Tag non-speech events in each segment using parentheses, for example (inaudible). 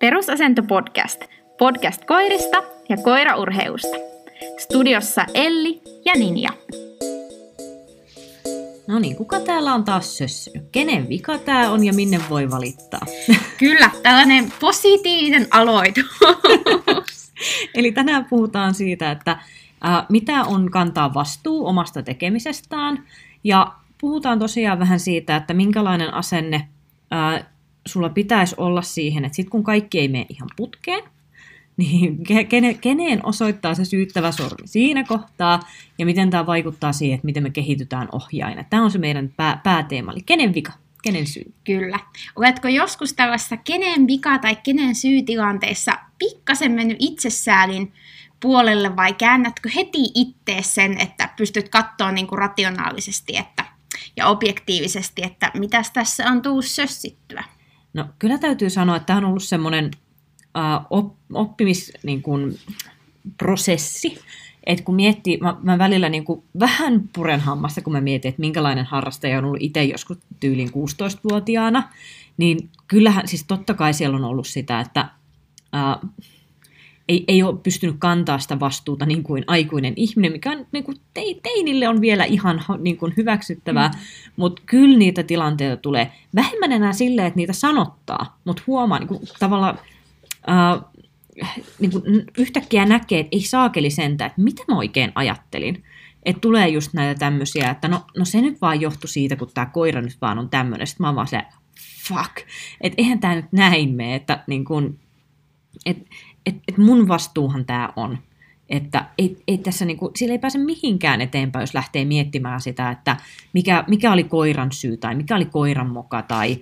Perusasento podcast. Podcast koirista ja koiraurheusta. Studiossa Elli ja Ninja. No niin, kuka täällä on taas sössynyt? Kenen vika tää on ja minne voi valittaa? (laughs) Kyllä, tällainen positiivinen aloitus. (laughs) Eli tänään puhutaan siitä, että ää, mitä on kantaa vastuu omasta tekemisestään ja puhutaan tosiaan vähän siitä, että minkälainen asenne ää, sulla pitäisi olla siihen, että sitten kun kaikki ei mene ihan putkeen, niin kene, keneen osoittaa se syyttävä sormi siinä kohtaa, ja miten tämä vaikuttaa siihen, että miten me kehitytään ohjaina. Tämä on se meidän pää, pääteema, eli kenen vika, kenen syy. Kyllä. Oletko joskus tällaisessa kenen vika tai kenen syytilanteessa pikkasen mennyt itsesäälin puolelle, vai käännätkö heti itse sen, että pystyt katsoa niin kuin rationaalisesti että, ja objektiivisesti, että mitäs tässä on tuu sössittyä? No kyllä täytyy sanoa, että tämä on ollut semmoinen op, oppimis, niin prosessi, että kun miettii, mä, mä välillä niin kuin vähän puren hammasta, kun mä mietin, että minkälainen harrastaja on ollut itse joskus tyyliin 16-vuotiaana, niin kyllähän, siis totta kai siellä on ollut sitä, että uh, ei, ei ole pystynyt kantaa sitä vastuuta niin kuin aikuinen ihminen, mikä on, niin kuin teinille on vielä ihan niin kuin hyväksyttävää, mm. mutta kyllä niitä tilanteita tulee vähemmän enää silleen, että niitä sanottaa, mutta huomaa niin kuin, tavallaan äh, niin kuin yhtäkkiä näkee, että ei saakeli sentä, että mitä mä oikein ajattelin. Että tulee just näitä tämmöisiä, että no, no se nyt vaan johtui siitä, kun tämä koira nyt vaan on tämmöinen. Sitten mä oon vaan se, fuck, että eihän tämä nyt näin mene, että niin kuin, että että et mun vastuuhan tämä on. Että ei, ei tässä niinku, sillä ei pääse mihinkään eteenpäin, jos lähtee miettimään sitä, että mikä, mikä oli koiran syy tai mikä oli koiran moka tai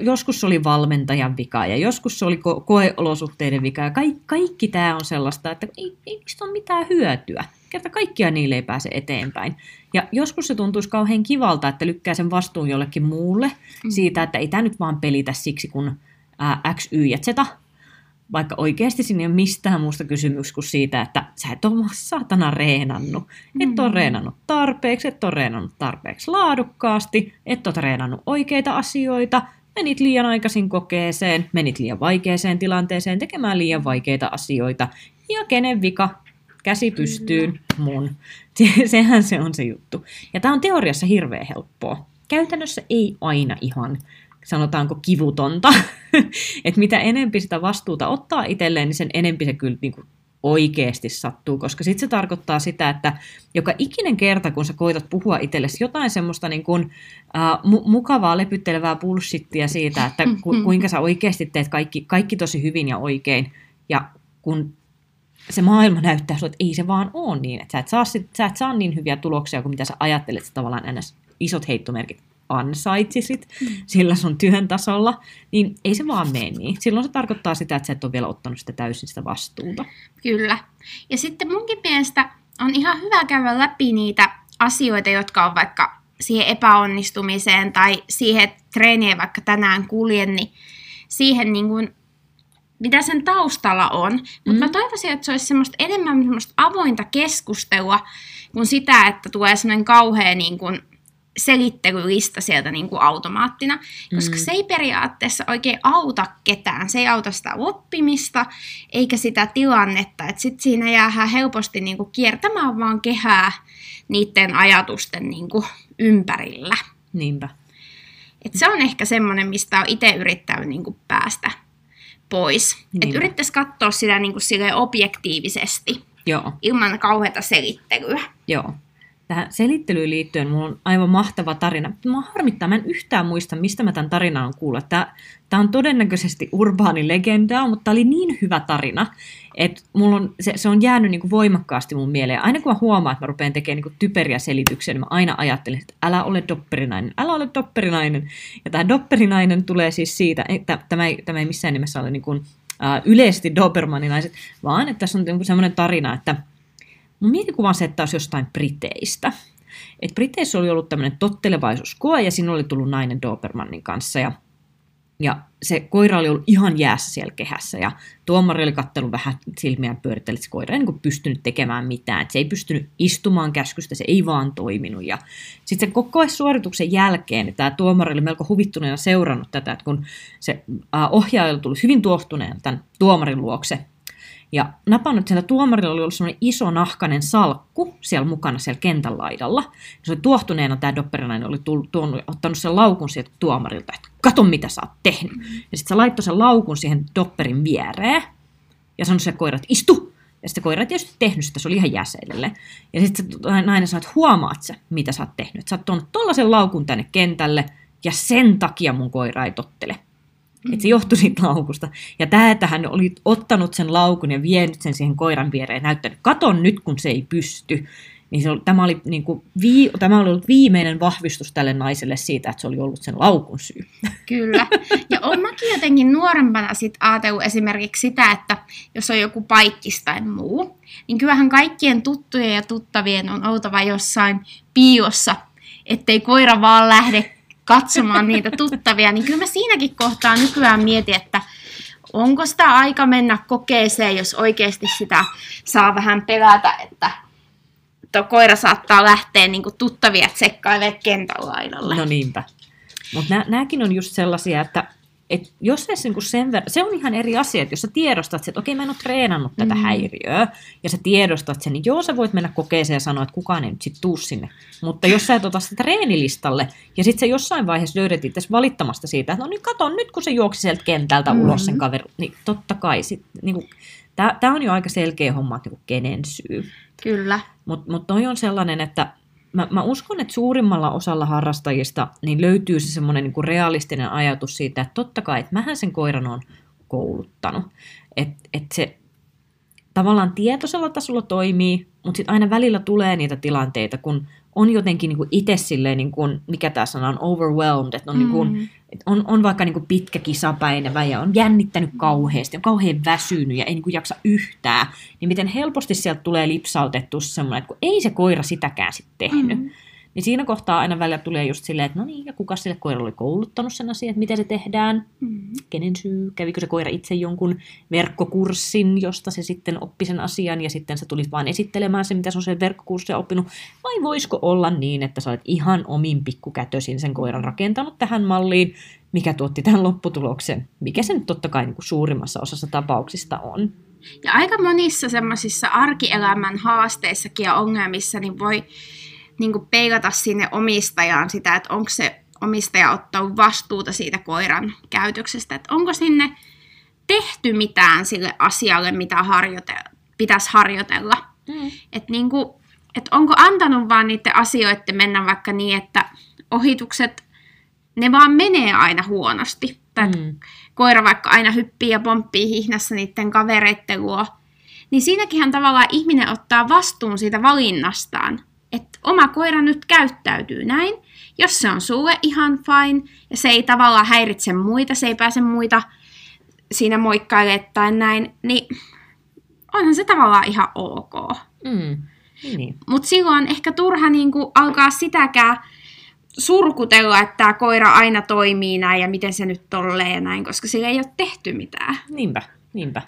joskus oli valmentajan vika ja joskus se oli ko- koeolosuhteiden vika ja kaikki, kaikki tämä on sellaista, että ei, ei mistä ole mitään hyötyä. Kerta kaikkia niille ei pääse eteenpäin. Ja joskus se tuntuisi kauhean kivalta, että lykkää sen vastuun jollekin muulle mm. siitä, että ei tämä nyt vaan pelitä siksi, kun ää, X, Y ja Z vaikka oikeasti siinä ei ole mistään muusta kysymys kuin siitä, että sä et ole saatana reenannut. Et ole mm. reenannut tarpeeksi, et ole reenannut tarpeeksi laadukkaasti, et ole treenannut oikeita asioita, menit liian aikaisin kokeeseen, menit liian vaikeeseen tilanteeseen tekemään liian vaikeita asioita. Ja kenen vika? Käsi pystyyn, mun. (laughs) Sehän se on se juttu. Ja tämä on teoriassa hirveän helppoa. Käytännössä ei aina ihan sanotaanko kivutonta. (laughs) että mitä enempi sitä vastuuta ottaa itselleen, niin sen enempi se kyllä niin kuin oikeasti sattuu, koska sitten se tarkoittaa sitä, että joka ikinen kerta, kun sä koitat puhua itsellesi jotain semmoista niin kuin, äh, mu- mukavaa, lepyttelevää bullshittia siitä, että ku- kuinka sä oikeasti teet kaikki, kaikki tosi hyvin ja oikein, ja kun se maailma näyttää että ei se vaan ole niin, että sä et saa, sä et saa niin hyviä tuloksia kuin mitä sä ajattelet, että tavallaan ns. isot heittomerkit ansaitsisit mm. sillä sun työn tasolla, niin ei se vaan mene niin. Silloin se tarkoittaa sitä, että sä et ole vielä ottanut sitä täysin sitä vastuuta. Kyllä. Ja sitten munkin mielestä on ihan hyvä käydä läpi niitä asioita, jotka on vaikka siihen epäonnistumiseen tai siihen treeniin vaikka tänään kuljen, niin siihen niin kuin, mitä sen taustalla on. Mutta mm. mä toivoisin, että se olisi semmoista enemmän semmoista avointa keskustelua kuin sitä, että tulee semmoinen kauhea niin kuin, selittelylista sieltä niin kuin automaattina, koska mm. se ei periaatteessa oikein auta ketään. Se ei auta sitä oppimista eikä sitä tilannetta. Että sitten siinä jää helposti niin kuin kiertämään vaan kehää niiden ajatusten niin kuin ympärillä. Niinpä. Et se on ehkä semmoinen, mistä on itse yrittänyt niin kuin päästä pois. Että yrittäisi katsoa sitä niin kuin objektiivisesti. Joo. Ilman kauheata selittelyä. Joo tähän selittelyyn liittyen mulla on aivan mahtava tarina. Mä harmittaa, mä en yhtään muista, mistä mä tämän tarinan on kuullut. Tämä, tämä on todennäköisesti urbaani legenda, mutta tämä oli niin hyvä tarina, että mulla on, se, se on jäänyt niin kuin voimakkaasti mun mieleen. Aina kun mä huomaan, että mä rupean tekemään niin kuin typeriä selityksiä, niin mä aina ajattelen, että älä ole dopperinainen, älä ole dopperinainen. Ja tämä dopperinainen tulee siis siitä, että tämä ei, tämä ei missään nimessä ole niin kuin, uh, yleisesti dobermaninaiset, vaan että tässä on niin semmoinen tarina, että Mun mielikuva on se, että olisi jostain Briteistä. Et Briteissä oli ollut tämmöinen tottelevaisuuskoe ja siinä oli tullut nainen Dobermannin kanssa ja Ja se koira oli ollut ihan jäässä siellä kehässä ja tuomari oli kattellut vähän pyörittellyt, että se koira ei niin pystynyt tekemään mitään. Että se ei pystynyt istumaan käskystä, se ei vaan toiminut. Ja sitten sen koko suorituksen jälkeen tämä tuomari oli melko huvittuneena seurannut tätä, että kun se ohjaaja oli tullut hyvin tuohtuneen tämän tuomarin luokse, ja napannut sieltä tuomarilla oli ollut semmoinen iso nahkainen salkku siellä mukana siellä kentän laidalla. Ja se oli tuohtuneena tämä dopperinainen oli tullut, tuonut, ottanut sen laukun sieltä tuomarilta, että kato mitä sä oot tehnyt. Ja sitten se laittoi sen laukun siihen dopperin viereen ja sanoi se koira, että istu. Ja sitten koira tietysti tehnyt sitä, se oli ihan jäseille. Ja sitten nainen sanoi, että huomaat sä, mitä sä oot tehnyt. Sä oot tuonut tollaisen laukun tänne kentälle ja sen takia mun koira ei tottele. Että se johtui siitä laukusta. Ja tämä, että hän oli ottanut sen laukun ja vienyt sen siihen koiran viereen ja näyttänyt, katon nyt kun se ei pysty. Niin se oli, tämä, oli, niin kuin, vii, tämä oli ollut viimeinen vahvistus tälle naiselle siitä, että se oli ollut sen laukun syy. Kyllä. Ja on mäkin jotenkin nuorempana sit ajatellut esimerkiksi sitä, että jos on joku paikkis tai muu, niin kyllähän kaikkien tuttujen ja tuttavien on oltava jossain piilossa, ettei koira vaan lähde katsomaan niitä tuttavia, niin kyllä mä siinäkin kohtaa nykyään mietin, että onko sitä aika mennä kokeeseen, jos oikeasti sitä saa vähän pelätä, että tuo koira saattaa lähteä niin tuttavia tsekkailemaan kentän laidalle. No niinpä. Mutta nämäkin on just sellaisia, että et jos se, niin sen ver- se on ihan eri asia, että jos sä tiedostat, että okei mä en ole treenannut tätä mm. häiriöä, ja sä tiedostat sen, niin joo sä voit mennä kokeeseen ja sanoa, että kukaan ei nyt sit tuu sinne. Mutta jos sä et ota sitä treenilistalle, ja sitten sä jossain vaiheessa löydät itse valittamasta siitä, että no niin kato nyt kun se juoksi sieltä kentältä mm. ulos sen kaveri, niin totta kai sit, niin tämä on jo aika selkeä homma, että niin kenen syy. Kyllä. Mutta mut toi on sellainen, että mä, mä uskon, että suurimmalla osalla harrastajista niin löytyy se semmoinen niin realistinen ajatus siitä, että totta kai, että mähän sen koiran on kouluttanut. Että et se tavallaan tietoisella tasolla toimii, mutta sitten aina välillä tulee niitä tilanteita, kun on jotenkin niin kuin itse silleen, niin kuin, mikä tämä sana on, overwhelmed, että on, mm. niin kuin, että on, on vaikka niin kuin pitkä kisapäinevä ja on jännittänyt kauheasti, on kauhean väsynyt ja ei niin kuin jaksa yhtään, niin miten helposti sieltä tulee lipsautettu semmoinen, että kun ei se koira sitäkään sitten tehnyt. Mm. Niin siinä kohtaa aina välillä tulee just silleen, että no niin, ja kuka sille koiralle oli kouluttanut sen asian, että miten se tehdään, mm. kenen syy, kävikö se koira itse jonkun verkkokurssin, josta se sitten oppi sen asian, ja sitten se tuli vaan esittelemään se, mitä se on sen verkkokurssia oppinut, vai voisiko olla niin, että sä olet ihan omin pikkukätösin sen koiran rakentanut tähän malliin, mikä tuotti tähän lopputuloksen, mikä se nyt totta kai niin kuin suurimmassa osassa tapauksista on. Ja aika monissa semmoisissa arkielämän haasteissakin ja ongelmissa niin voi niin kuin peilata sinne omistajaan sitä, että onko se omistaja ottanut vastuuta siitä koiran käytöksestä, että onko sinne tehty mitään sille asialle, mitä harjoite- pitäisi harjoitella. Mm. Että niin kuin, et onko antanut vaan niiden asioiden mennä vaikka niin, että ohitukset, ne vaan menee aina huonosti. Tai mm. koira vaikka aina hyppii ja pomppii hihnassa niiden kavereitten luo. Niin siinäkinhän tavallaan ihminen ottaa vastuun siitä valinnastaan että oma koira nyt käyttäytyy näin, jos se on sulle ihan fine ja se ei tavallaan häiritse muita, se ei pääse muita siinä moikkailemaan tai näin, niin onhan se tavallaan ihan ok. Mm. Niin. Mutta silloin ehkä turha niinku alkaa sitäkään surkutella, että tämä koira aina toimii näin ja miten se nyt tolleen näin, koska sillä ei ole tehty mitään. Niinpä, niinpä.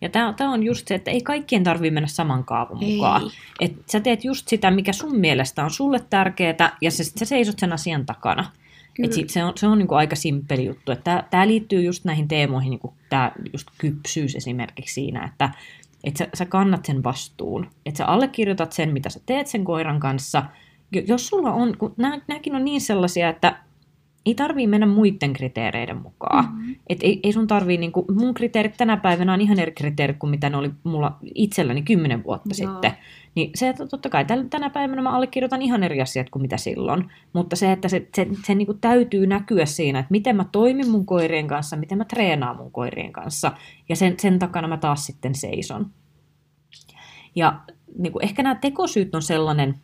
Ja tämä on just se, että ei kaikkien tarvitse mennä saman kaavun mukaan. Et sä teet just sitä, mikä sun mielestä on sulle tärkeää, ja sä, sä seisot sen asian takana. Et sit se on, se on niinku aika simppeli juttu. Tämä liittyy just näihin teemoihin, niinku tämä just kypsyys esimerkiksi siinä, että et sä, sä kannat sen vastuun. Että sä allekirjoitat sen, mitä sä teet sen koiran kanssa. Jos sulla on, kun nämäkin on niin sellaisia, että ei tarvii mennä muiden kriteereiden mukaan. Mm-hmm. Et ei, ei sun tarvii, niinku, mun kriteerit tänä päivänä on ihan eri kriteerit kuin mitä ne oli mulla itselläni kymmenen vuotta Joo. sitten. Niin se, että totta kai tänä päivänä mä allekirjoitan ihan eri asiat kuin mitä silloin. Mutta se, että se, se, se niinku täytyy näkyä siinä, että miten mä toimin mun koirien kanssa, miten mä treenaan mun koirien kanssa. Ja sen, sen takana mä taas sitten seison. Ja niinku, ehkä nämä tekosyyt on sellainen,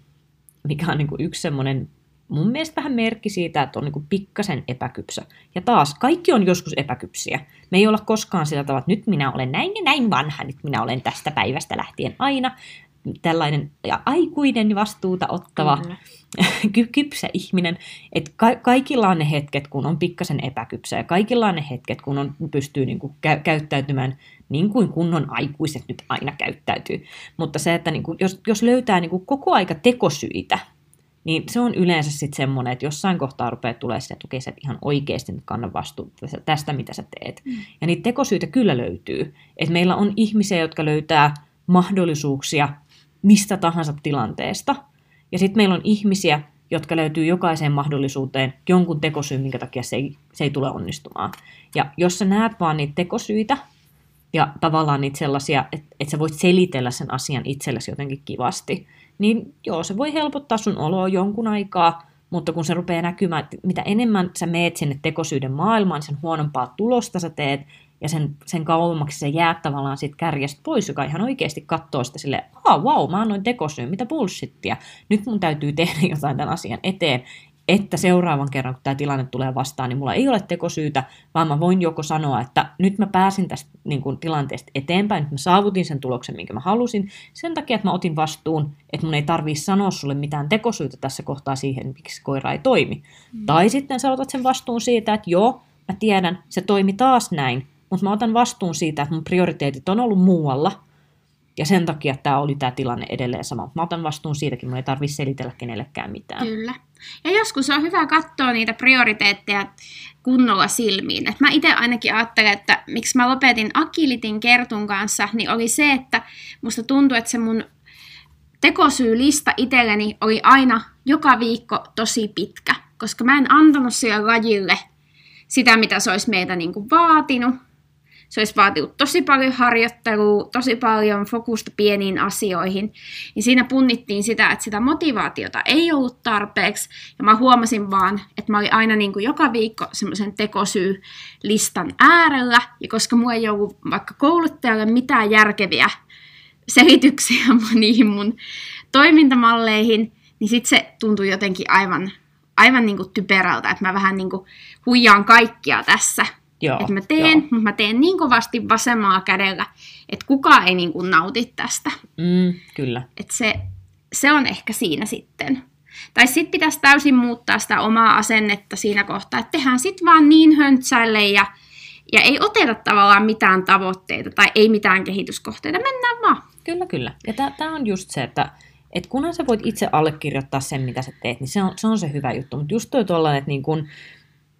mikä on niinku yksi semmoinen mun mielestä vähän merkki siitä, että on niin pikkasen epäkypsä. Ja taas, kaikki on joskus epäkypsiä. Me ei olla koskaan sillä tavalla, että nyt minä olen näin ja näin vanha, nyt minä olen tästä päivästä lähtien aina. tällainen ja aikuinen vastuuta ottava Kyllä. (laughs) ky- kypsä ihminen, että ka- kaikilla on ne hetket, kun on pikkasen epäkypsä ja kaikilla on ne hetket, kun on, pystyy niin kuin kä- käyttäytymään niin kuin kunnon aikuiset nyt aina käyttäytyy. Mutta se, että niin kuin, jos, jos löytää niin kuin koko aika tekosyitä, niin se on yleensä sitten semmoinen, että jossain kohtaa rupeaa tulee sitä, että okei, sä et ihan oikeasti nyt kanna vastuuta tästä, mitä sä teet. Mm. Ja niitä tekosyitä kyllä löytyy. että meillä on ihmisiä, jotka löytää mahdollisuuksia mistä tahansa tilanteesta. Ja sitten meillä on ihmisiä, jotka löytyy jokaiseen mahdollisuuteen jonkun tekosyyn, minkä takia se ei, se ei tule onnistumaan. Ja jos sä näet vaan niitä tekosyitä ja tavallaan niitä sellaisia, että, että sä voit selitellä sen asian itsellesi jotenkin kivasti, niin joo, se voi helpottaa sun oloa jonkun aikaa, mutta kun se rupeaa näkymään, että mitä enemmän sä meet sinne tekosyyden maailmaan, niin sen huonompaa tulosta sä teet, ja sen, sen kauemmaksi se jää tavallaan siitä kärjestä pois, joka ihan oikeasti katsoo sitä silleen, ah wow, mä annoin tekosyyn, mitä bullshittia, nyt mun täytyy tehdä (laughs) jotain tämän asian eteen, että seuraavan kerran, kun tämä tilanne tulee vastaan, niin mulla ei ole tekosyytä, vaan mä voin joko sanoa, että nyt mä pääsin tästä niin kuin, tilanteesta eteenpäin, että mä saavutin sen tuloksen, minkä mä halusin, sen takia, että mä otin vastuun, että mun ei tarvii sanoa sulle mitään tekosyytä tässä kohtaa siihen, miksi koira ei toimi. Mm. Tai sitten sä otat sen vastuun siitä, että joo, mä tiedän, se toimi taas näin, mutta mä otan vastuun siitä, että mun prioriteetit on ollut muualla, ja sen takia tämä oli tämä tilanne edelleen sama. Mä otan vastuun siitäkin, mun ei tarvitse selitellä kenellekään mitään. Kyllä. Ja joskus on hyvä katsoa niitä prioriteetteja kunnolla silmiin. Et mä itse ainakin ajattelen, että miksi mä lopetin Akilitin Kertun kanssa, niin oli se, että musta tuntui, että se mun tekosyylista itselleni oli aina joka viikko tosi pitkä, koska mä en antanut sille lajille sitä, mitä se olisi meitä niin vaatinut. Se olisi vaatinut tosi paljon harjoittelua, tosi paljon fokusta pieniin asioihin. Ja siinä punnittiin sitä, että sitä motivaatiota ei ollut tarpeeksi. Ja mä huomasin vaan, että mä olin aina niin kuin joka viikko semmoisen tekosyy-listan äärellä. Ja koska mulla ei ollut vaikka kouluttajalle mitään järkeviä selityksiä (laughs) niihin mun toimintamalleihin, niin sitten se tuntui jotenkin aivan, aivan niin kuin typerältä, että mä vähän niin kuin huijaan kaikkia tässä. Joo, että mä teen, mutta mä teen niin kovasti vasemmalla kädellä, että kukaan ei niin kuin nauti tästä. Mm, kyllä. Että se, se on ehkä siinä sitten. Tai sitten pitäisi täysin muuttaa sitä omaa asennetta siinä kohtaa, että tehdään sitten vaan niin höntsäille ja, ja ei oteta tavallaan mitään tavoitteita tai ei mitään kehityskohteita, mennään vaan. Kyllä, kyllä. Ja tämä on just se, että et kunhan sä voit itse allekirjoittaa sen, mitä sä teet, niin se on se, on se hyvä juttu. Mutta just toi tuollainen, että niin kun,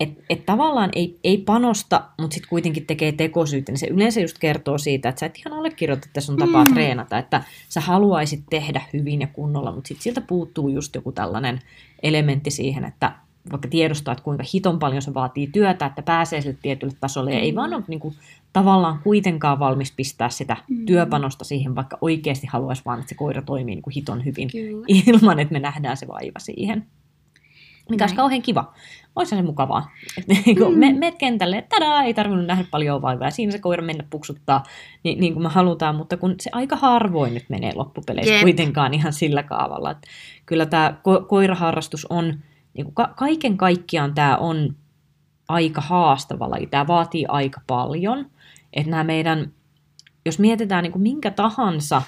et, et tavallaan ei, ei panosta, mutta sitten kuitenkin tekee tekosyyttä, niin se yleensä just kertoo siitä, että sä et ihan allekirjoita tätä sun tapaa mm. treenata, että sä haluaisit tehdä hyvin ja kunnolla, mutta sitten siltä puuttuu just joku tällainen elementti siihen, että vaikka tiedostaa, että kuinka hiton paljon se vaatii työtä, että pääsee sille tietylle tasolle, ja ei vaan ole niin kuin, tavallaan kuitenkaan valmis pistää sitä mm. työpanosta siihen, vaikka oikeasti haluaisi vaan, että se koira toimii niin kuin hiton hyvin, Kyllä. (laughs) ilman että me nähdään se vaiva siihen. Mikä olisi Näin. kauhean kiva. Olisi se mukavaa. Että niin kuin, Mm. me, meet kentälle, että tadaa, ei tarvinnut nähdä paljon vaivaa. Siinä se koira mennä puksuttaa niin, niin kuin me halutaan, mutta kun se aika harvoin nyt menee loppupeleissä Jep. kuitenkaan ihan sillä kaavalla. Että kyllä tämä ko- koiraharrastus on, niin kuin ka- kaiken kaikkiaan tämä on aika haastava laji. Tämä vaatii aika paljon. Että nämä meidän, jos mietitään niin kuin minkä tahansa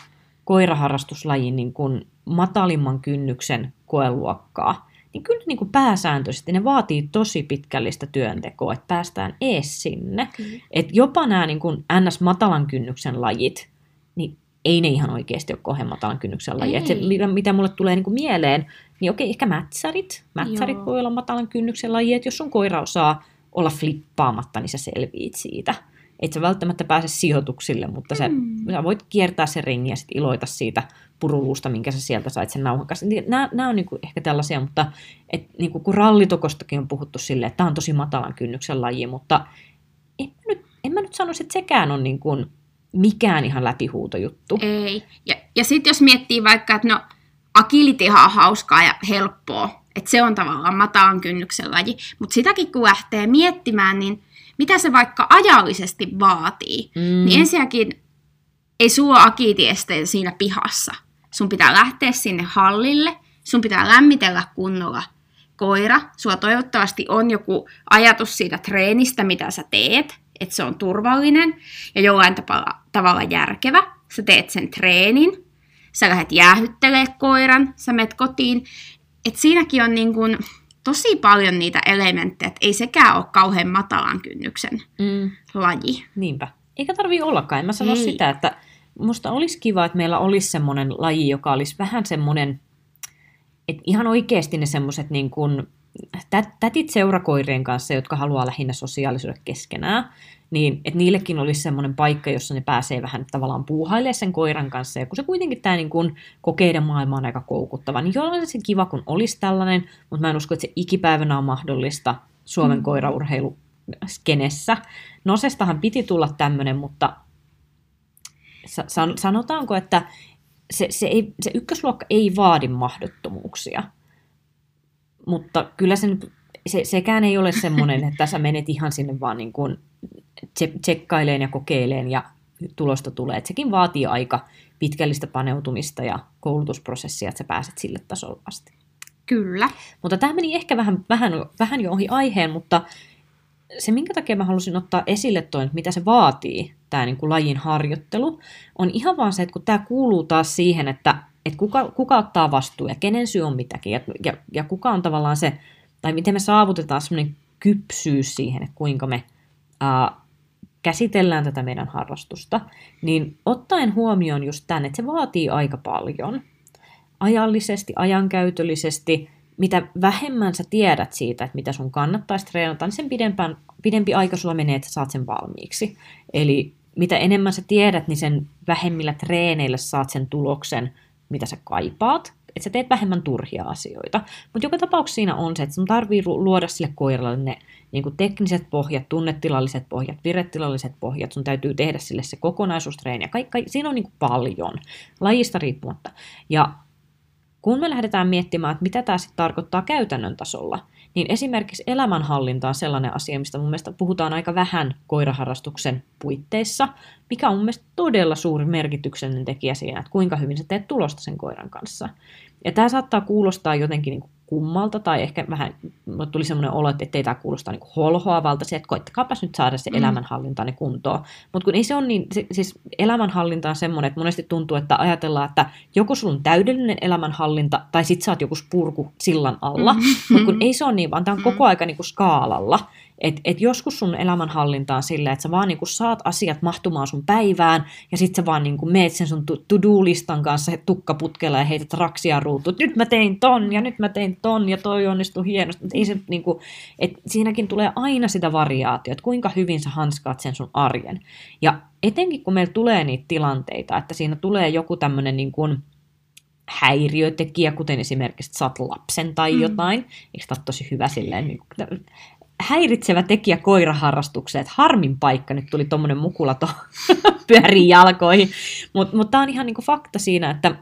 koiraharrastuslajin niin kuin matalimman kynnyksen koeluokkaa, niin kyllä niin kuin pääsääntöisesti ne vaatii tosi pitkällistä työntekoa, että päästään ees sinne. Kyllä. Et jopa nämä niin kuin NS-matalan kynnyksen lajit, niin ei ne ihan oikeasti ole kohen matalan kynnyksen lajia. Et se, mitä, mitä mulle tulee niin kuin mieleen, niin okei, ehkä mätsärit. Mätsärit Joo. voi olla matalan kynnyksen laji, että jos sun koira osaa olla flippaamatta, niin sä selviit siitä. Et sä välttämättä pääse sijoituksille, mutta sä, Mm. sä voit kiertää sen ringin ja sit iloita siitä puruluusta, minkä sä sieltä sait sen nauhan kanssa. Nämä, nämä on niinku ehkä tällaisia, mutta et niinku, kun rallitokostakin on puhuttu silleen, että tämä on tosi matalan kynnyksen laji, mutta en mä nyt, en mä nyt sanoisi, että sekään on niin kuin mikään ihan läpihuutojuttu. Ei. Ja, ja sitten jos miettii vaikka, että no agilitihan on hauskaa ja helppoa, että se on tavallaan matalan kynnyksen laji, mutta sitäkin kun lähtee miettimään, niin mitä se vaikka ajallisesti vaatii, Mm. niin ensinnäkin ei sulla agilitiesteitä siinä pihassa. Sun pitää lähteä sinne hallille, sun pitää lämmitellä kunnolla koira. Sulla toivottavasti on joku ajatus siitä treenistä, mitä sä teet, että se on turvallinen ja jollain tavalla, tavalla järkevä. Sä teet sen treenin. sä lähdet jäähyttelee koiran, sä menet kotiin. Et siinäkin on niin kun tosi paljon niitä elementtejä, että ei sekään ole kauhean matalan kynnyksen mm. laji. Niinpä. Eikä tarvii ollakaan. En mä sano ei. sitä, että musta olisi kiva, että meillä olisi semmoinen laji, joka olisi vähän semmoinen, että ihan oikeasti ne semmoiset niin kuin tätit seurakoirien kanssa, jotka haluaa lähinnä sosiaalisuuden keskenään, niin että niillekin olisi semmoinen paikka, jossa ne pääsee vähän tavallaan puuhailemaan sen koiran kanssa. Ja kun se kuitenkin tämä niin kuin kokeiden maailma on aika koukuttava, niin jollain se kiva, kun olisi tällainen, mutta mä en usko, että se ikipäivänä on mahdollista Suomen mm. koiraurheilu skenessä. Nosestahan piti tulla tämmöinen, mutta sanotaanko, että se, se, ei, se ykkösluokka ei vaadi mahdottomuuksia. Mutta kyllä se, se sekään ei ole semmoinen, (laughs) että sä menet ihan sinne vaan niin kuin tsekkaileen ja kokeileen ja tulosta tulee. Et sekin vaatii aika pitkällistä paneutumista ja koulutusprosessia, että sä pääset sille tasolle asti. Kyllä. Mutta tämä meni ehkä vähän, vähän, vähän jo ohi aiheen, mutta se, minkä takia mä halusin ottaa esille toi, mitä se vaatii, tämä niin kuin lajin harjoittelu, on ihan vaan se, että kun tämä kuuluu taas siihen, että, että kuka, kuka ottaa vastuun ja kenen syy on mitäkin, ja, ja, ja kuka on tavallaan se, tai miten me saavutetaan semmoinen kypsyys siihen, että kuinka me ää, käsitellään tätä meidän harrastusta, niin ottaen huomioon just tämän, että se vaatii aika paljon ajallisesti, ajankäytöllisesti, mitä vähemmän sä tiedät siitä, että mitä sun kannattaisi treenata, niin sen pidempään, pidempi aika sulla menee, että saat sen valmiiksi. Eli mitä enemmän sä tiedät, niin sen vähemmillä treeneillä saat sen tuloksen, mitä sä kaipaat, että sä teet vähemmän turhia asioita. Mutta joka tapauksessa siinä on se, että sun tarvii luoda sille koiralle ne niin kuin tekniset pohjat, tunnetilalliset pohjat, viretilalliset pohjat, sun täytyy tehdä sille se kokonaisuustreeni ja kaikki, siinä on niin kuin paljon, lajista riippumatta. Ja kun me lähdetään miettimään, että mitä tämä sitten tarkoittaa käytännön tasolla, niin esimerkiksi elämänhallinta on sellainen asia, mistä mun mielestä puhutaan aika vähän koiraharrastuksen puitteissa, mikä on mun mielestä todella suuri merkityksellinen tekijä siinä, että kuinka hyvin sä teet tulosta sen koiran kanssa. Ja tämä saattaa kuulostaa jotenkin niin kummalta, tai ehkä vähän tuli semmoinen olo, että ei tämä kuulostaa niin holhoavalta, se, että koittakaapas nyt saada se mm. elämänhallintanne kuntoon. Mutta kun ei se ole niin, se, siis elämänhallinta on semmoinen, että monesti tuntuu, että ajatellaan, että joko sulla on täydellinen elämänhallinta, tai sit sä oot joku spurku sillan alla, mm. mutta kun ei se ole niin, vaan tämä on koko aika niin skaalalla. Et, et joskus sun elämänhallinta on silleen, että sä vaan niinku saat asiat mahtumaan sun päivään, ja sit sä vaan niinku meet sen sun to-do-listan kanssa tukkaputkella ja heität raksia ruutuun. Nyt mä tein ton, ja nyt mä tein ton, ja toi onnistui hienosti. Ei se, niinku, et siinäkin tulee aina sitä variaatiota, että kuinka hyvin sä hanskaat sen sun arjen. Ja etenkin kun meillä tulee niitä tilanteita, että siinä tulee joku tämmöinen niin kuin, häiriötekijä, kuten esimerkiksi, että saat lapsen tai mm. jotain. Eikö tämä tosi hyvä silleen, niin häiritsevä tekijä koiraharrastukseen, että harmin paikka, nyt tuli tuommoinen mukulato (laughs) pyörii jalkoihin, mutta mut tämä on ihan niinku fakta siinä, että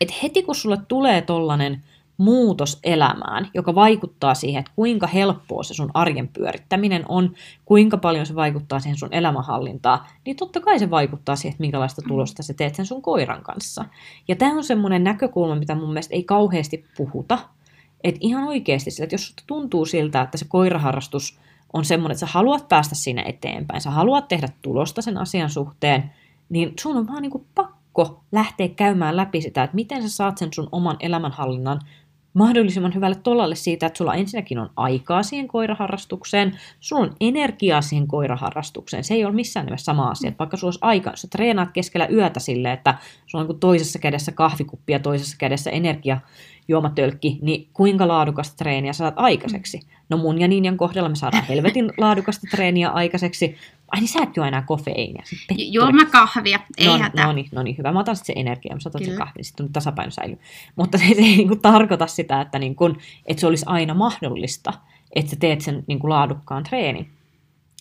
et heti kun sulle tulee tollainen muutos elämään, joka vaikuttaa siihen, että kuinka helppoa se sun arjen pyörittäminen on, kuinka paljon se vaikuttaa siihen sun elämänhallintaan, niin totta kai se vaikuttaa siihen, että minkälaista tulosta sä teet sen sun koiran kanssa. Ja tämä on semmoinen näkökulma, mitä mun mielestä ei kauheasti puhuta, että ihan oikeasti että jos tuntuu siltä, että se koiraharrastus on semmoinen, että sä haluat päästä siinä eteenpäin, sä haluat tehdä tulosta sen asian suhteen, niin sun on vaan niin kuin pakko lähteä käymään läpi sitä, että miten sä saat sen sun oman elämänhallinnan mahdollisimman hyvälle tolalle siitä, että sulla ensinnäkin on aikaa siihen koiraharrastukseen, sulla on energiaa siihen koiraharrastukseen. Se ei ole missään nimessä sama asia. Että vaikka sulla olisi aika, jos sä treenaat keskellä yötä silleen, että sulla on toisessa kädessä kahvikuppi ja toisessa kädessä energia, juomatölkki, niin kuinka laadukasta treeniä saat aikaiseksi? No mun ja Ninjan kohdalla me saadaan helvetin (laughs) laadukasta treeniä aikaiseksi. Ai niin sä et juo enää kofeiinia. Juoma kahvia, ei no, hätää. No niin, no niin, hyvä. Mä otan sitten se energia, mä otan sen kahvin, sitten tasapaino säilyy. Mutta se, se ei niin kuin tarkoita sitä, että, niin kuin, että se olisi aina mahdollista, että sä teet sen niin kuin laadukkaan treenin.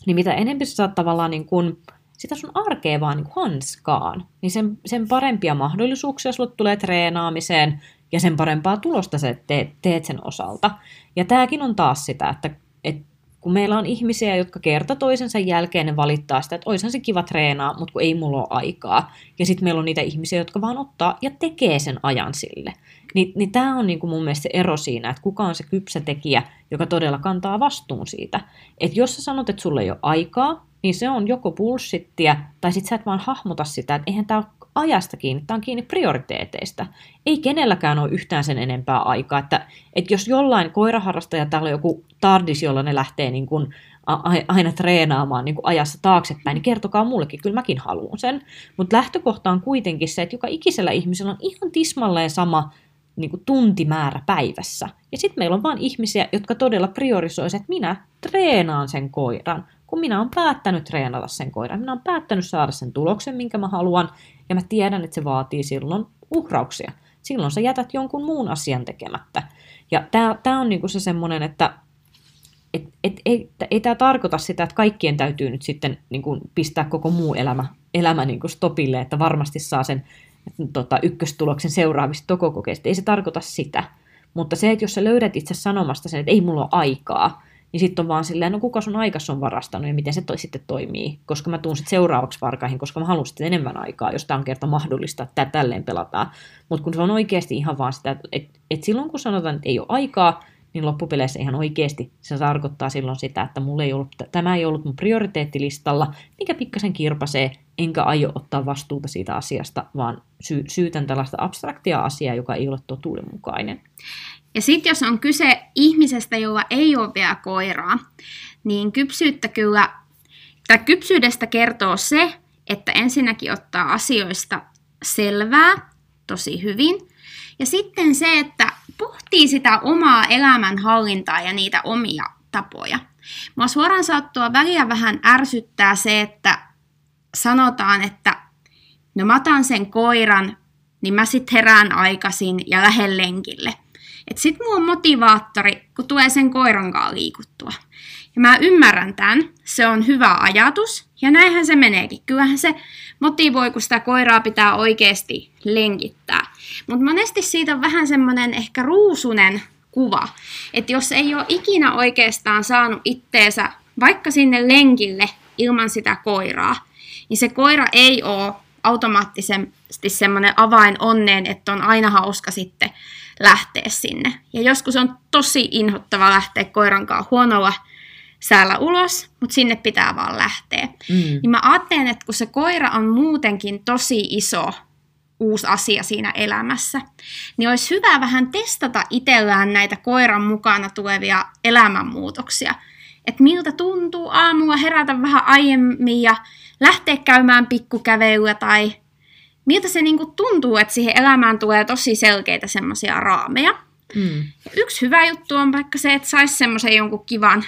Niin mitä enemmän sä saat tavallaan niin kuin, sitä sun arkea vaan niin hanskaan, niin sen, sen parempia mahdollisuuksia sulle tulee treenaamiseen, ja sen parempaa tulosta sä teet, teet sen osalta. Ja tämäkin on taas sitä, että, että kun meillä on ihmisiä, jotka kerta toisensa jälkeen ne valittaa sitä, että oishan se kiva treenaa, mutta kun ei mulla ole aikaa. Ja sitten meillä on niitä ihmisiä, jotka vaan ottaa ja tekee sen ajan sille. Ni, niin tämä on niinku mun mielestä se ero siinä, että kuka on se kypsä tekijä, joka todella kantaa vastuun siitä. Että jos sä sanot, että sulle ei ole aikaa, niin se on joko bullshittia, tai sitten sä et vaan hahmota sitä, että eihän tämä ajasta kiinni, tämä on kiinni prioriteeteista. Ei kenelläkään ole yhtään sen enempää aikaa, että, että jos jollain koiraharrastaja, täällä on joku tardis, jolla ne lähtee niin kuin aina treenaamaan niin kuin ajassa taaksepäin, niin kertokaa mullekin, kyllä mäkin haluan sen. Mutta lähtökohta on kuitenkin se, että joka ikisellä ihmisellä on ihan tismalleen sama niin kuin tuntimäärä päivässä. Ja sitten meillä on vain ihmisiä, jotka todella priorisoisivat, että minä treenaan sen koiran, kun minä olen päättänyt treenata sen koiran. Minä olen päättänyt saada sen tuloksen, minkä mä haluan, ja mä tiedän, että se vaatii silloin uhrauksia. Silloin sä jätät jonkun muun asian tekemättä. Ja tämä on niinku se semmoinen, että et, et, ei, ei tämä tarkoita sitä, että kaikkien täytyy nyt sitten niinku pistää koko muu elämä, elämä niinku stopille, että varmasti saa sen tota, ykköstuloksen seuraavista tokokokeista. Ei se tarkoita sitä. Mutta se, että jos sä löydät itse sanomasta sen, että ei mulla ole aikaa, niin sitten on vaan silleen, no kuka sun aikas on varastanut ja miten se toi sitten toimii, koska mä tuun sitten seuraavaksi varkaihin, koska mä haluan sitten enemmän aikaa, jos tämä on kerta mahdollista, että tälleen pelataan. Mutta kun se on oikeasti ihan vaan sitä, että et, et silloin kun sanotaan, että ei ole aikaa, niin loppupeleissä ihan oikeasti se tarkoittaa silloin sitä, että mulla ei ollut, tämä ei ollut mun prioriteettilistalla, mikä pikkasen kirpasee, enkä aio ottaa vastuuta siitä asiasta, vaan sy- syytän tällaista abstraktia asiaa, joka ei ole totuudenmukainen. Ja sitten jos on kyse ihmisestä, jolla ei ole vielä koiraa, niin kypsyyttä kyllä, tai kypsyydestä kertoo se, että ensinnäkin ottaa asioista selvää tosi hyvin. Ja sitten se, että pohtii sitä omaa elämänhallintaa ja niitä omia tapoja. Mua suoraan saattua väliä vähän ärsyttää se, että sanotaan, että no mä otan sen koiran, niin mä sit herään aikaisin ja lähden lenkille. Et sit mulla on motivaattori, kun tulee sen koiran kanssa liikuttua. Ja mä ymmärrän tämän, se on hyvä ajatus, ja näinhän se meneekin. Kyllähän se motivoi, kun sitä koiraa pitää oikeasti lenkittää. Mutta monesti siitä on vähän semmoinen ehkä ruusunen kuva, että jos ei ole ikinä oikeastaan saanut itteensä vaikka sinne lenkille ilman sitä koiraa, niin se koira ei ole automaattisesti semmoinen avain onneen, että on aina hauska sitten lähteä sinne. Ja joskus on tosi inhottava lähteä koiran kanssa huonolla säällä ulos, mutta sinne pitää vaan lähteä. Mm. Niin mä ajattelen, että kun se koira on muutenkin tosi iso uusi asia siinä elämässä, niin olisi hyvä vähän testata itsellään näitä koiran mukana tulevia elämänmuutoksia. Että miltä tuntuu aamulla herätä vähän aiemmin ja lähteä käymään pikkukävelyä tai miltä se niinku tuntuu, että siihen elämään tulee tosi selkeitä semmoisia raameja. Mm. yksi hyvä juttu on vaikka se, että saisi semmoisen jonkun kivan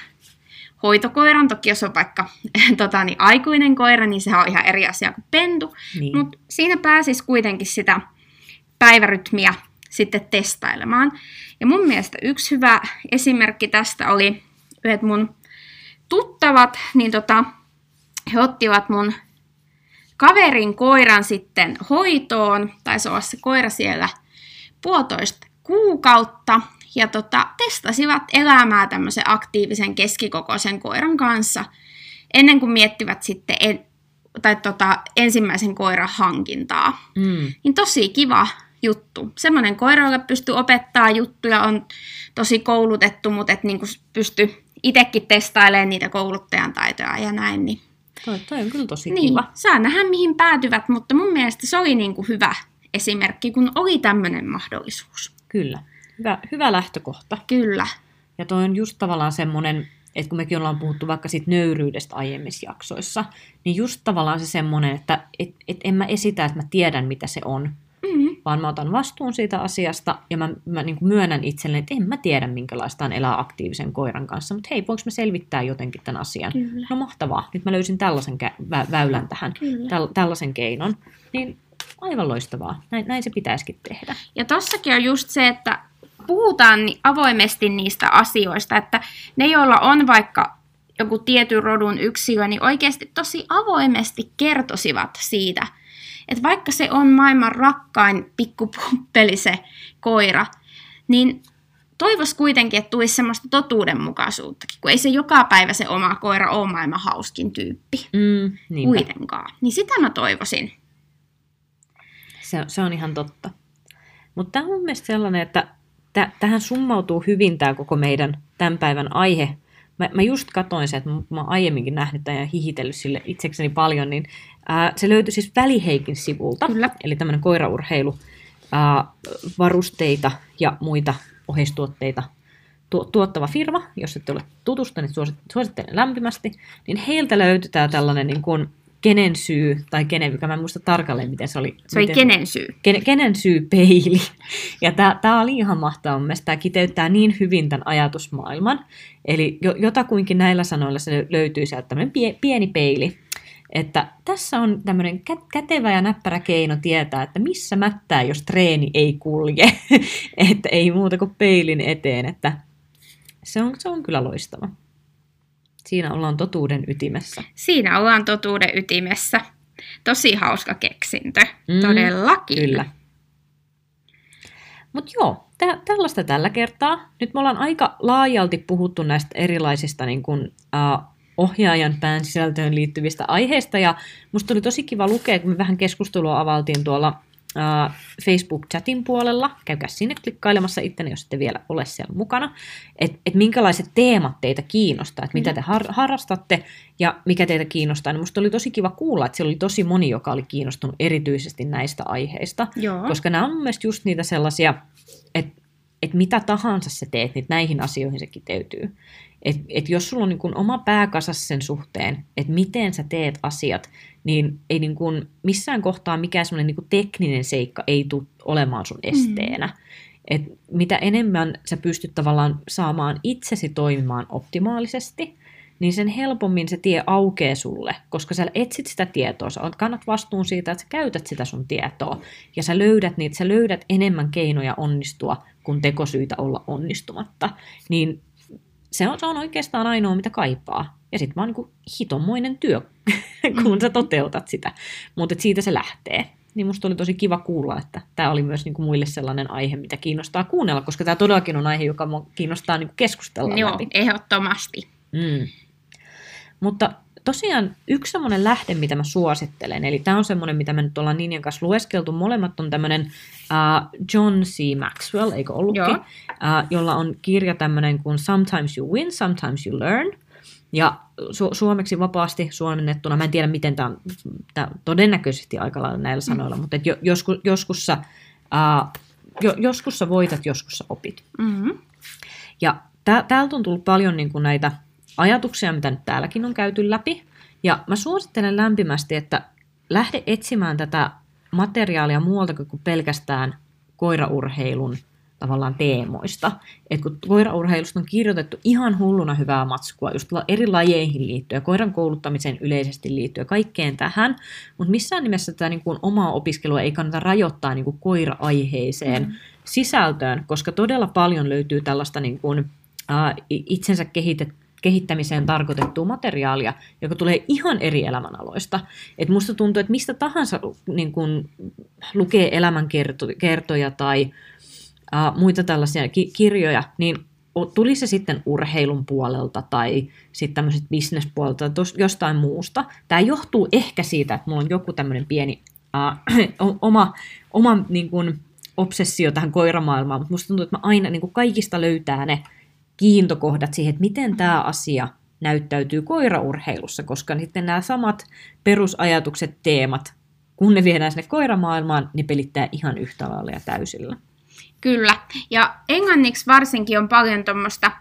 hoitokoiran. Toki jos on vaikka (laughs) tota, niin aikuinen koira, niin se on ihan eri asia kuin pentu. Niin. Mutta siinä pääsisi kuitenkin sitä päivärytmiä sitten testailemaan. Ja mun mielestä yksi hyvä esimerkki tästä oli yhdet mun tuttavat, niin tota, he ottivat mun kaverin koiran sitten hoitoon, taisi olla se koira siellä puolitoista kuukautta, ja tota, testasivat elämää tämmöisen aktiivisen keskikokoisen koiran kanssa, ennen kuin miettivät sitten en, tai tota, ensimmäisen koiran hankintaa. Mm. Niin tosi kiva juttu. Semmoinen koira, jolle pystyy opettaa juttuja, on tosi koulutettu, mutta et niinku pysty itsekin testailemaan niitä kouluttajan taitoja ja näin. Niin Toi, toi on kyllä tosi niin, kiva. Saa nähdä, mihin päätyvät, mutta mun mielestä se oli niin kuin hyvä esimerkki, kun oli tämmöinen mahdollisuus. Kyllä. Hyvä, hyvä lähtökohta. Kyllä. Ja toi on just tavallaan semmoinen, että kun mekin ollaan puhuttu vaikka siitä nöyryydestä aiemmissa jaksoissa, niin just tavallaan se semmoinen, että et, et en mä esitä, että mä tiedän, mitä se on. Vaan mä otan vastuun siitä asiasta ja mä, mä niin kuin myönnän itselleni, että en mä tiedä, minkälaista on elää aktiivisen koiran kanssa, mutta hei, voinko mä selvittää jotenkin tämän asian? Kyllä. No mahtavaa, nyt mä löysin tällaisen kä- vä- väylän tähän, täl- tällaisen keinon. Niin aivan loistavaa, näin, näin se pitäisikin tehdä. Ja tossakin on just se, että puhutaan avoimesti niistä asioista, että ne, joilla on vaikka joku tietyn rodun yksilö, niin oikeasti tosi avoimesti kertosivat siitä, että vaikka se on maailman rakkain pikkupuppeli se koira, niin toivois kuitenkin, että tulisi semmoista totuudenmukaisuuttakin, kun ei se joka päivä se oma koira ole maailman hauskin tyyppi mm, kuitenkaan. Niin sitä mä toivoisin. Se, se on ihan totta. Mutta tämä on mun mielestä sellainen, että tähän summautuu hyvin tämä koko meidän tämän päivän aihe, mä, mä just katoin se, että mä, oon aiemminkin nähnyt tämän ja hihitellyt sille itsekseni paljon, niin ää, se löytyi siis Väliheikin sivulta, Kyllä. eli tämmöinen koiraurheilu, ää, varusteita ja muita oheistuotteita tu- tuottava firma, jos ette ole tutustuneet, niin suosit- suosittelen lämpimästi, niin heiltä löytyy tää tällainen niin kuin kenen syy, tai kenen mä en muista tarkalleen, miten se oli. Se oli miten, kenen syy? Kenen, kenen syy peili. (laughs) Ja tämä oli ihan mahtavaa. Mielestäni tämä kiteyttää niin hyvin tämän ajatusmaailman. Eli jo, jotakuinkin näillä sanoilla se löytyy sieltä tämmöinen pie, pieni peili. Että tässä on tämmöinen kä- kätevä ja näppärä keino tietää, että missä mättää, jos treeni ei kulje. (laughs) että ei muuta kuin peilin eteen. Että se on, se on kyllä loistava. Siinä ollaan totuuden ytimessä. Siinä ollaan totuuden ytimessä. Tosi hauska keksintö, Mm, todellakin. Kyllä. Mutta joo, tä- tällaista tällä kertaa. Nyt me ollaan aika laajalti puhuttu näistä erilaisista niin kun, äh, ohjaajan pään sisältöön liittyvistä aiheista, ja musta oli tosi kiva lukea, kun me vähän keskustelua avaltiin tuolla Facebook-chatin puolella, käykää sinne klikkailemassa itteni, jos ette vielä ole siellä mukana, että et minkälaiset teemat teitä kiinnostaa, että mitä te har- harrastatte ja mikä teitä kiinnostaa. Niin musta oli tosi kiva kuulla, että siellä oli tosi moni, joka oli kiinnostunut erityisesti näistä aiheista, Joo. koska nämä on mun mielestä just niitä sellaisia, että et mitä tahansa sä teet, niin näihin asioihin se kiteytyy. Et, et jos sulla on niin kun oma pääkasas sen suhteen, että miten sä teet asiat, niin ei niin kun missään kohtaa mikään semmoinen niin tekninen seikka ei tule olemaan sun esteenä. Mm. Et mitä enemmän sä pystyt tavallaan saamaan itsesi toimimaan optimaalisesti, niin sen helpommin se tie aukeaa sulle, koska sä etsit sitä tietoa, sä kannat vastuun siitä, että sä käytät sitä sun tietoa, ja sä löydät niitä, sä löydät enemmän keinoja onnistua, kuin tekosyitä olla onnistumatta, niin se on, se on oikeastaan ainoa, mitä kaipaa. Ja sitten vaan niin hitonmoinen työ, (laughs) kun sä toteutat sitä. Mutta siitä se lähtee. Niin musta oli tosi kiva kuulla, että tämä oli myös niinku muille sellainen aihe, mitä kiinnostaa kuunnella, koska tämä todellakin on aihe, joka kiinnostaa niinku keskustella Joo, läpi. ehdottomasti. Mm. Mutta tosiaan yksi semmoinen lähde, mitä mä suosittelen, eli tämä on semmoinen, mitä me nyt ollaan Ninjan kanssa lueskeltu, molemmat on tämmöinen uh, John C. Maxwell, eikö ollutkin, Joo. uh, jolla on kirja tämmöinen kuin Sometimes You Win, Sometimes You Learn, ja su- suomeksi vapaasti suomennettuna, mä en tiedä miten tämä on, tää todennäköisesti aika lailla näillä sanoilla, mm. mutta et jo, joskus, joskus, sä, uh, jo, joskus sä voitat, joskus sä opit. Mm-hmm. Ja tä- täältä on tullut paljon niin kuin näitä ajatuksia, mitä nyt täälläkin on käyty läpi. Ja mä suosittelen lämpimästi, että lähde etsimään tätä materiaalia muualta kuin pelkästään koiraurheilun tavallaan teemoista. Et kun koiraurheilusta on kirjoitettu ihan hulluna hyvää matskua, just eri lajeihin liittyen, koiran kouluttamiseen yleisesti liittyen, kaikkeen tähän, mutta missään nimessä tätä niin kuin omaa opiskelua ei kannata rajoittaa niin kuin koira-aiheeseen mm. sisältöön, koska todella paljon löytyy tällaista niin kuin, itsensä kehitet, kehittämiseen tarkoitettua materiaalia, joka tulee ihan eri elämänaloista. Et musta tuntuu, että mistä tahansa niin kun, lukee elämänkertoja tai uh, muita tällaisia ki- kirjoja, niin tuli se sitten urheilun puolelta tai sitten tämmöiset bisnespuolelta tai jostain muusta. Tämä johtuu ehkä siitä, että mulla on joku tämmöinen pieni uh, (clears throat) oma, oma niin kun, obsessio tähän koiramaailmaan, mutta musta tuntuu, että mä aina niin kaikista löytää ne kiintokohdat siihen, että miten tämä asia näyttäytyy koiraurheilussa, koska sitten nämä samat perusajatukset, teemat, kun ne viedään sinne koiramaailmaan, ne pelittää ihan yhtä lailla ja täysillä. Kyllä. Ja englanniksi varsinkin on paljon tuommoista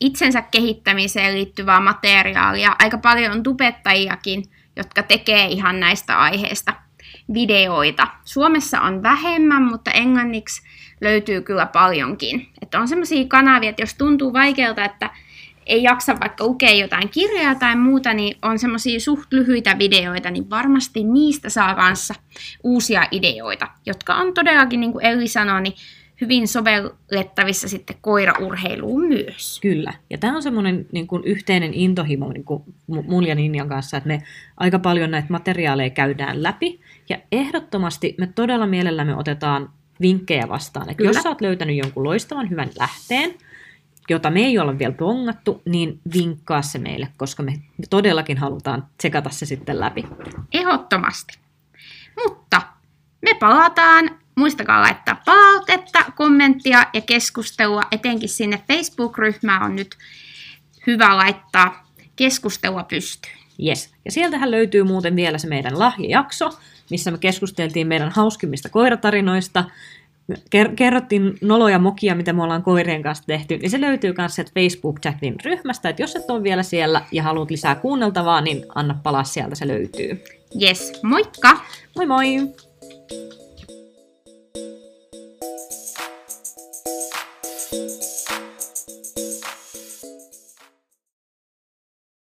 itsensä kehittämiseen liittyvää materiaalia. Aika paljon on tubettajiakin, jotka tekee ihan näistä aiheista videoita. Suomessa on vähemmän, mutta englanniksi löytyy kyllä paljonkin. Että on semmoisia kanavia, että jos tuntuu vaikealta, että ei jaksa vaikka lukea jotain kirjaa tai muuta, niin on semmoisia suht lyhyitä videoita, niin varmasti niistä saa kanssa uusia ideoita, jotka on todellakin, niin kuin Elli sanoi, niin hyvin sovellettavissa sitten koiraurheiluun myös. Kyllä. Ja tämä on semmoinen niin kuin yhteinen intohimo niin kuin mun ja Ninjan kanssa, että me aika paljon näitä materiaaleja käydään läpi. Ja ehdottomasti me todella mielellämme otetaan vinkkejä vastaan. Että jos sä oot löytänyt jonkun loistavan hyvän lähteen, jota me ei olla vielä bongattu, niin vinkkaa se meille, koska me todellakin halutaan tsekata se sitten läpi. Ehdottomasti. Mutta me palataan. Muistakaa laittaa palautetta, kommenttia ja keskustelua, etenkin sinne Facebook-ryhmään on nyt hyvä laittaa keskustelua pystyyn. Yes. Ja sieltähän löytyy muuten vielä se meidän lahjajakso, missä me keskusteltiin meidän hauskimmista koiratarinoista, kerrottiin noloja mokia, mitä me ollaan koirien kanssa tehty, niin se löytyy myös sieltä Facebook-chatin ryhmästä, että jos et ole vielä siellä ja haluat lisää kuunneltavaa, niin anna palaa sieltä, se löytyy. Yes, moikka! Moi moi!